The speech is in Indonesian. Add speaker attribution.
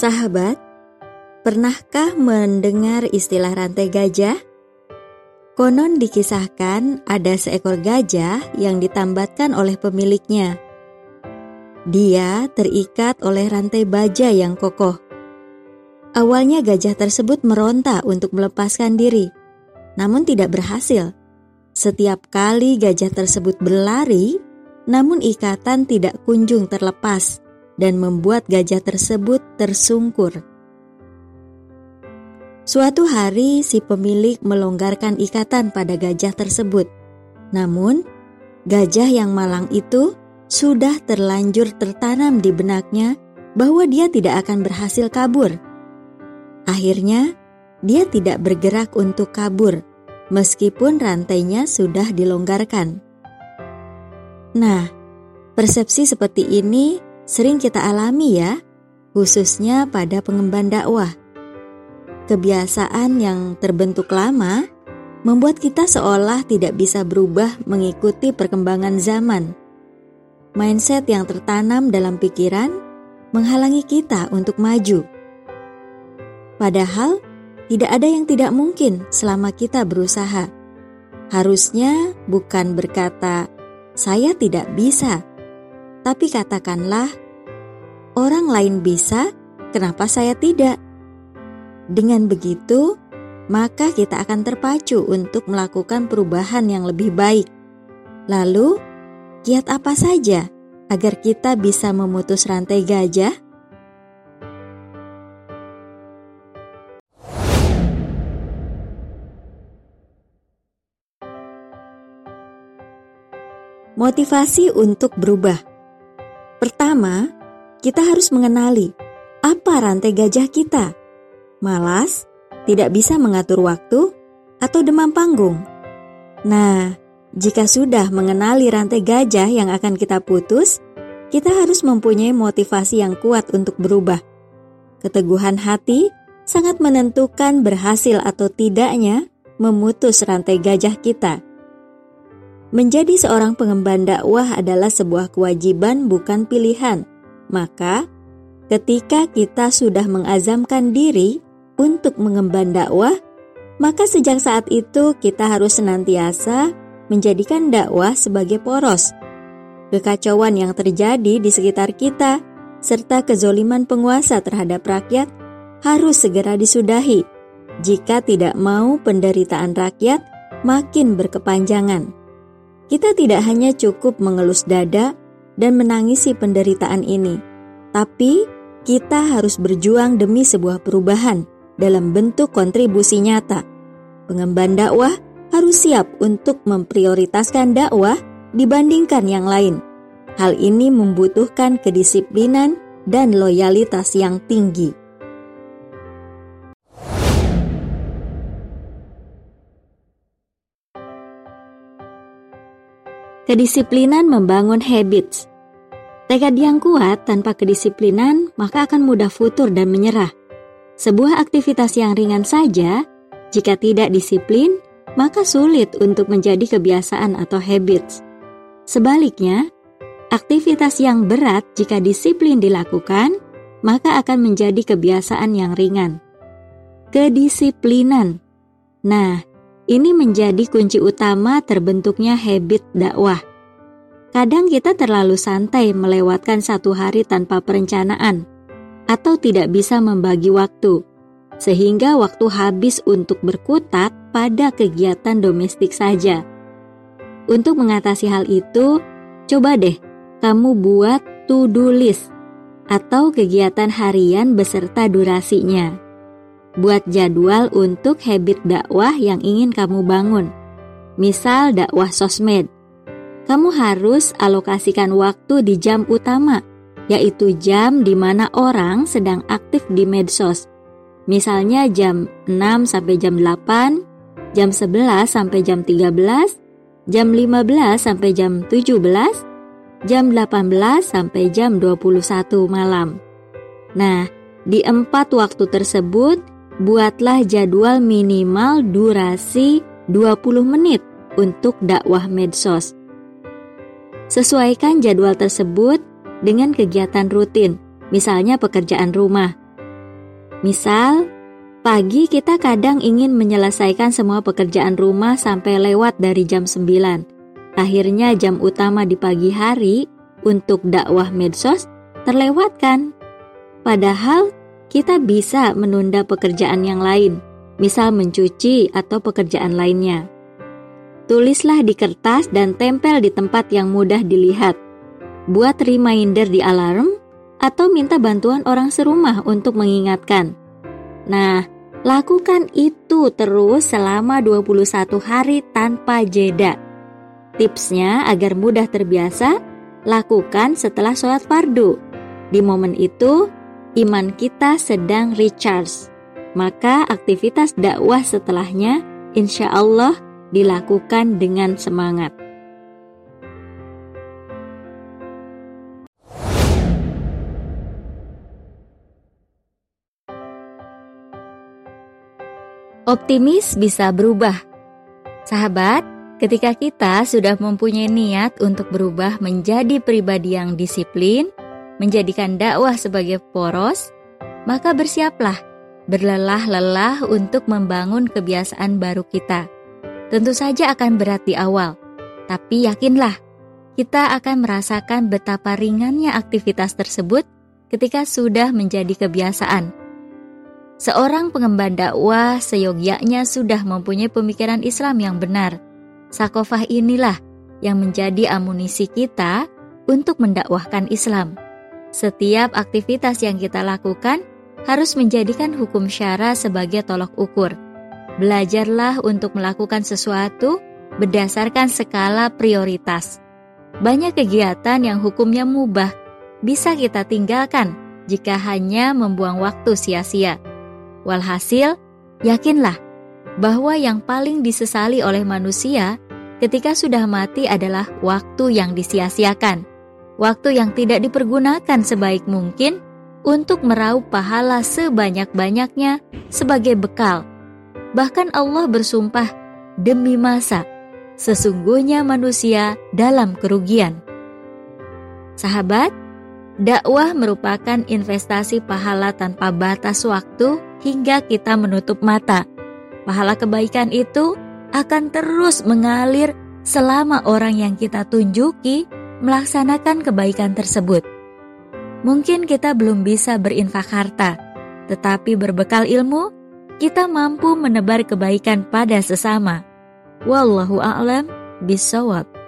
Speaker 1: Sahabat, pernahkah mendengar istilah rantai gajah? Konon dikisahkan ada seekor gajah yang ditambatkan oleh pemiliknya. Dia terikat oleh rantai baja yang kokoh. Awalnya gajah tersebut meronta untuk melepaskan diri, namun tidak berhasil. Setiap kali gajah tersebut berlari, namun ikatan tidak kunjung terlepas dan membuat gajah tersebut tersungkur. Suatu hari, si pemilik melonggarkan ikatan pada gajah tersebut. Namun, gajah yang malang itu sudah terlanjur tertanam di benaknya bahwa dia tidak akan berhasil kabur. Akhirnya, dia tidak bergerak untuk kabur, meskipun rantainya sudah dilonggarkan. Nah, persepsi seperti ini sering kita alami ya, khususnya pada pengemban dakwah. Kebiasaan yang terbentuk lama membuat kita seolah tidak bisa berubah mengikuti perkembangan zaman. Mindset yang tertanam dalam pikiran menghalangi kita untuk maju. Padahal, tidak ada yang tidak mungkin selama kita berusaha. Harusnya bukan berkata, "Saya tidak bisa," tapi katakanlah, "Orang lain bisa, kenapa saya tidak?" Dengan begitu, maka kita akan terpacu untuk melakukan perubahan yang lebih baik. Lalu, kiat apa saja agar kita bisa memutus rantai gajah? Motivasi untuk berubah. Pertama, kita harus mengenali apa rantai gajah kita. Malas, tidak bisa mengatur waktu, atau demam panggung. Nah, jika sudah mengenali rantai gajah yang akan kita putus, kita harus mempunyai motivasi yang kuat untuk berubah. Keteguhan hati sangat menentukan berhasil atau tidaknya memutus rantai gajah kita. Menjadi seorang pengemban dakwah adalah sebuah kewajiban, bukan pilihan. Maka, ketika kita sudah mengazamkan diri untuk mengemban dakwah, maka sejak saat itu kita harus senantiasa menjadikan dakwah sebagai poros. Kekacauan yang terjadi di sekitar kita serta kezoliman penguasa terhadap rakyat harus segera disudahi jika tidak mau penderitaan rakyat makin berkepanjangan. Kita tidak hanya cukup mengelus dada dan menangisi penderitaan ini, tapi kita harus berjuang demi sebuah perubahan dalam bentuk kontribusi nyata. Pengemban dakwah harus siap untuk memprioritaskan dakwah dibandingkan yang lain. Hal ini membutuhkan kedisiplinan dan loyalitas yang tinggi. Kedisiplinan membangun habits. Tekad yang kuat tanpa kedisiplinan maka akan mudah futur dan menyerah. Sebuah aktivitas yang ringan saja, jika tidak disiplin, maka sulit untuk menjadi kebiasaan atau habits. Sebaliknya, aktivitas yang berat jika disiplin dilakukan, maka akan menjadi kebiasaan yang ringan. Kedisiplinan. Nah, ini menjadi kunci utama terbentuknya habit dakwah. Kadang kita terlalu santai melewatkan satu hari tanpa perencanaan, atau tidak bisa membagi waktu, sehingga waktu habis untuk berkutat pada kegiatan domestik saja. Untuk mengatasi hal itu, coba deh kamu buat to-do list atau kegiatan harian beserta durasinya. Buat jadwal untuk habit dakwah yang ingin kamu bangun. Misal dakwah sosmed. Kamu harus alokasikan waktu di jam utama, yaitu jam di mana orang sedang aktif di medsos. Misalnya jam 6 sampai jam 8, jam 11 sampai jam 13, jam 15 sampai jam 17, jam 18 sampai jam 21 malam. Nah, di empat waktu tersebut buatlah jadwal minimal durasi 20 menit untuk dakwah medsos. Sesuaikan jadwal tersebut dengan kegiatan rutin, misalnya pekerjaan rumah. Misal, pagi kita kadang ingin menyelesaikan semua pekerjaan rumah sampai lewat dari jam 9. Akhirnya jam utama di pagi hari untuk dakwah medsos terlewatkan. Padahal kita bisa menunda pekerjaan yang lain, misal mencuci atau pekerjaan lainnya. Tulislah di kertas dan tempel di tempat yang mudah dilihat. Buat reminder di alarm atau minta bantuan orang serumah untuk mengingatkan. Nah, lakukan itu terus selama 21 hari tanpa jeda. Tipsnya agar mudah terbiasa, lakukan setelah sholat fardu. Di momen itu, iman kita sedang recharge. Maka aktivitas dakwah setelahnya insya Allah dilakukan dengan semangat. Optimis bisa berubah. Sahabat, ketika kita sudah mempunyai niat untuk berubah menjadi pribadi yang disiplin, menjadikan dakwah sebagai poros, maka bersiaplah berlelah-lelah untuk membangun kebiasaan baru kita. Tentu saja akan berat di awal, tapi yakinlah, kita akan merasakan betapa ringannya aktivitas tersebut ketika sudah menjadi kebiasaan. Seorang pengemban dakwah seyogyanya sudah mempunyai pemikiran Islam yang benar. Sakofah inilah yang menjadi amunisi kita untuk mendakwahkan Islam. Setiap aktivitas yang kita lakukan harus menjadikan hukum syara sebagai tolok ukur. Belajarlah untuk melakukan sesuatu berdasarkan skala prioritas. Banyak kegiatan yang hukumnya mubah bisa kita tinggalkan jika hanya membuang waktu sia-sia. Walhasil, yakinlah bahwa yang paling disesali oleh manusia ketika sudah mati adalah waktu yang disia-siakan waktu yang tidak dipergunakan sebaik mungkin untuk meraup pahala sebanyak-banyaknya sebagai bekal. Bahkan Allah bersumpah demi masa, sesungguhnya manusia dalam kerugian. Sahabat, dakwah merupakan investasi pahala tanpa batas waktu hingga kita menutup mata. Pahala kebaikan itu akan terus mengalir selama orang yang kita tunjuki melaksanakan kebaikan tersebut. Mungkin kita belum bisa berinfak harta, tetapi berbekal ilmu, kita mampu menebar kebaikan pada sesama. Wallahu a'lam bisawab.